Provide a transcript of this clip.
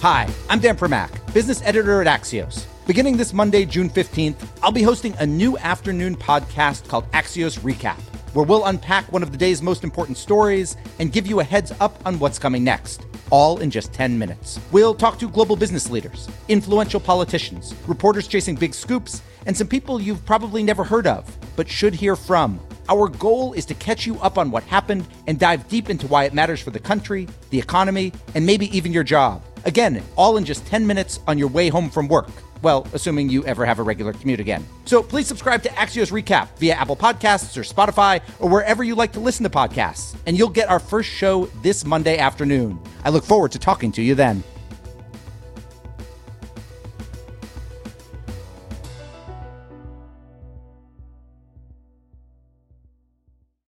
Hi, I'm Dan Primack, business editor at Axios. Beginning this Monday, June 15th, I'll be hosting a new afternoon podcast called Axios Recap, where we'll unpack one of the day's most important stories and give you a heads up on what's coming next, all in just 10 minutes. We'll talk to global business leaders, influential politicians, reporters chasing big scoops, and some people you've probably never heard of, but should hear from. Our goal is to catch you up on what happened and dive deep into why it matters for the country, the economy, and maybe even your job. Again, all in just 10 minutes on your way home from work. Well, assuming you ever have a regular commute again. So please subscribe to Axios Recap via Apple Podcasts or Spotify or wherever you like to listen to podcasts. And you'll get our first show this Monday afternoon. I look forward to talking to you then.